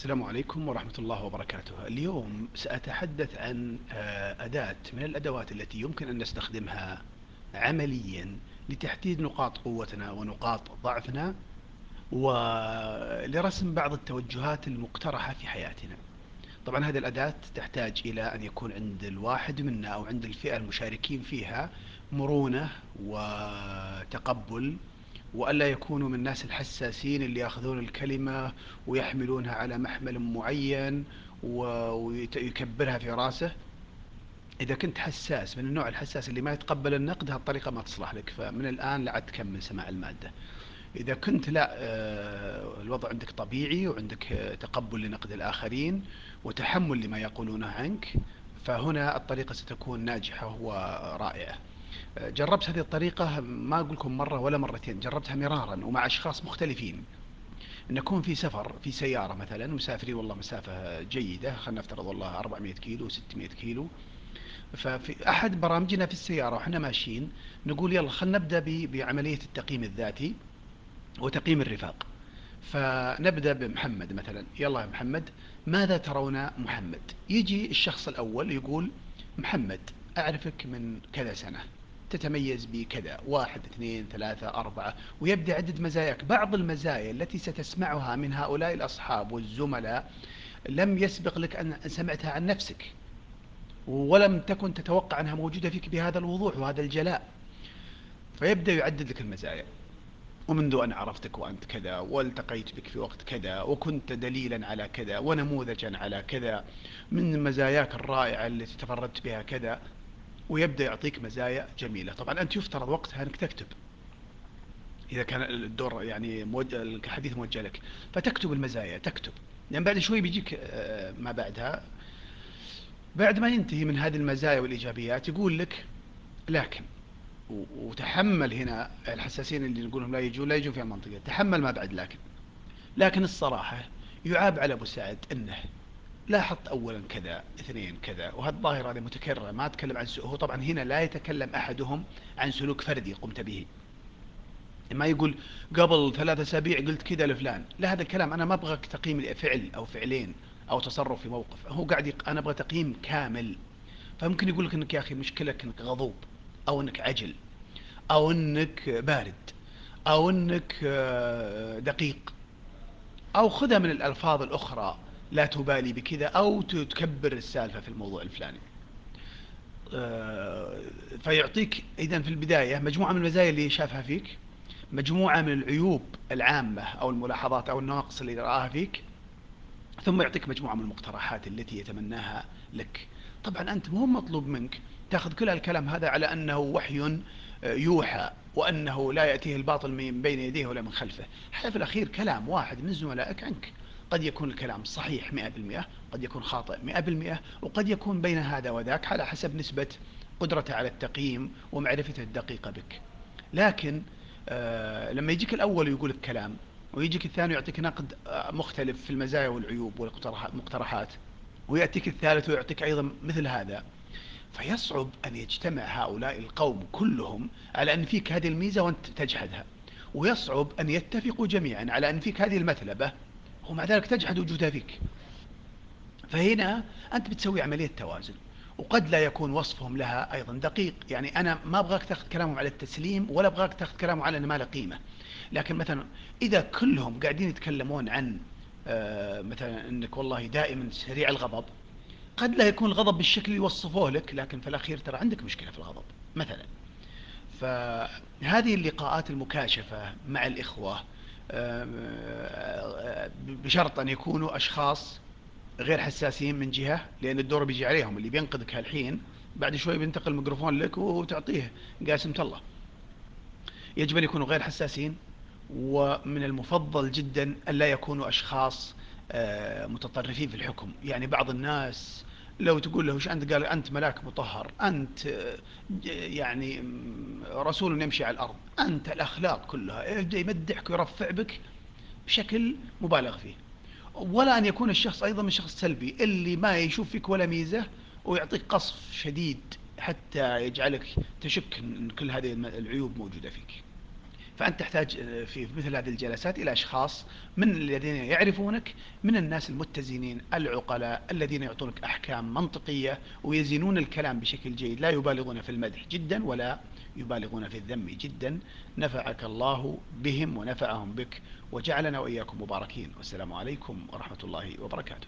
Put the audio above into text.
السلام عليكم ورحمة الله وبركاته. اليوم سأتحدث عن آه، أداة من الأدوات التي يمكن أن نستخدمها عمليا لتحديد نقاط قوتنا ونقاط ضعفنا ولرسم بعض التوجهات المقترحة في حياتنا. طبعا هذه الأداة تحتاج إلى أن يكون عند الواحد منا أو عند الفئة المشاركين فيها مرونة وتقبل وألا يكونوا من الناس الحساسين اللي يأخذون الكلمة ويحملونها على محمل معين ويكبرها في رأسه. إذا كنت حساس من النوع الحساس اللي ما يتقبل النقد هالطريقة ما تصلح لك. فمن الآن لا تكمل سماع المادة. إذا كنت لا آه، الوضع عندك طبيعي وعندك تقبل لنقد الآخرين وتحمل لما يقولونه عنك فهنا الطريقة ستكون ناجحة ورائعة. جربت هذه الطريقة ما أقول لكم مرة ولا مرتين جربتها مرارا ومع أشخاص مختلفين. نكون في سفر في سيارة مثلا مسافرين والله مسافة جيدة خلينا نفترض والله 400 كيلو 600 كيلو. ففي أحد برامجنا في السيارة وإحنا ماشيين نقول يلا خلينا نبدأ بعملية التقييم الذاتي وتقييم الرفاق. فنبدأ بمحمد مثلا. يلا يا محمد ماذا ترون محمد؟ يجي الشخص الأول يقول محمد أعرفك من كذا سنة. تتميز بكذا. واحد اثنين ثلاثة أربعة. ويبدأ عدد مزاياك. بعض المزايا التي ستسمعها من هؤلاء الأصحاب والزملاء لم يسبق لك أن سمعتها عن نفسك. ولم تكن تتوقع أنها موجودة فيك بهذا الوضوح وهذا الجلاء. فيبدأ يعدد لك المزايا. ومنذ أن عرفتك وأنت كذا والتقيت بك في وقت كذا وكنت دليلا على كذا ونموذجا على كذا من مزاياك الرائعة التي تفردت بها كذا ويبدأ يعطيك مزايا جميلة. طبعا أنت يفترض وقتها أنك تكتب. إذا كان الدور يعني موجه الحديث موجه لك. فتكتب المزايا تكتب. لأن يعني بعد شوي بيجيك آه، ما بعدها. بعد ما ينتهي من هذه المزايا والإيجابيات يقول لك لكن وتحمل هنا الحساسين اللي نقولهم لا يجون لا يجون في المنطقة. تحمل ما بعد لكن. لكن الصراحة يعاب على أبو سعد أنه لاحظت أولا كذا اثنين كذا وهالظاهرة هذه متكررة ما أتكلم عن هو طبعا هنا لا يتكلم أحدهم عن سلوك فردي قمت به. ما يقول قبل ثلاثة أسابيع قلت كذا لفلان. لا هذا الكلام أنا ما أبغى تقييم فعل أو فعلين أو تصرف في موقف. هو قاعد يق... أنا أبغى تقييم كامل. فممكن يقول لك أنك يا أخي مشكلك أنك غضوب أو أنك عجل أو أنك بارد أو أنك آه، دقيق أو خذها من الألفاظ الأخرى. لا تبالي بكذا أو تكبر السالفة في الموضوع الفلاني. آه، فيعطيك إذا في البداية مجموعة من المزايا اللي شافها فيك مجموعة من العيوب العامة أو الملاحظات أو النواقص اللي رآها فيك ثم يعطيك مجموعة من المقترحات التي يتمناها لك. طبعا أنت مو مطلوب منك تأخذ كل الكلام هذا على أنه وحي آه، يوحى وأنه لا يأتيه الباطل من بين يديه ولا من خلفه. هذا في الأخير كلام واحد من زملائك عنك. قد يكون الكلام صحيح 100% قد يكون خاطئ 100% وقد يكون بين هذا وذاك على حسب نسبة قدرته على التقييم ومعرفته الدقيقة بك. لكن آه لما يجيك الأول ويقول الكلام ويجيك الثاني يعطيك نقد آه، مختلف في المزايا والعيوب والمقترحات ويأتيك الثالث ويعطيك أيضا مثل هذا فيصعب أن يجتمع هؤلاء القوم كلهم على أن فيك هذه الميزة وأنت تجحدها ويصعب أن يتفقوا جميعا على أن فيك هذه المثلبة ومع ذلك تجحد وجودها فيك فهنا أنت بتسوي عملية توازن وقد لا يكون وصفهم لها أيضا دقيق. يعني أنا ما أبغاك تأخذ كلامهم على التسليم ولا أبغاك تأخذ كلامهم على أنه ما له قيمة. لكن مثلا إذا كلهم قاعدين يتكلمون عن آه، مثلا أنك والله دائما سريع الغضب قد لا يكون الغضب بالشكل اللي يوصفوه لك لكن في الأخير ترى عندك مشكلة في الغضب مثلا. فهذه اللقاءات المكاشفة مع الإخوة بشرط أن يكونوا أشخاص غير حساسين من جهة لأن الدور بيجي عليهم. اللي بينقذك هالحين بعد شوي بينتقل الميكروفون لك وتعطيه قاسمة الله. يجب أن يكونوا غير حساسين ومن المفضل جدا أن لا يكونوا أشخاص آه، متطرفين في الحكم. يعني بعض الناس لو تقول له إيش أنت؟ قال أنت ملاك مطهر أنت آه، يعني رسول يمشي على الأرض. أنت الأخلاق كلها يبدا يمدحك ويرفع بك بشكل مبالغ فيه. ولا أن يكون الشخص أيضا من شخص سلبي اللي ما يشوف فيك ولا ميزة ويعطيك قصف شديد حتى يجعلك تشك إن كل هذه العيوب موجودة فيك. فأنت تحتاج في مثل هذه الجلسات إلى أشخاص من الذين يعرفونك من الناس المتزنين العقلاء الذين يعطونك أحكام منطقية ويزنون الكلام بشكل جيد لا يبالغون في المدح جدا ولا يبالغون في الذم جدا. نفعك الله بهم ونفعهم بك وجعلنا وإياكم مباركين. والسلام عليكم ورحمة الله وبركاته.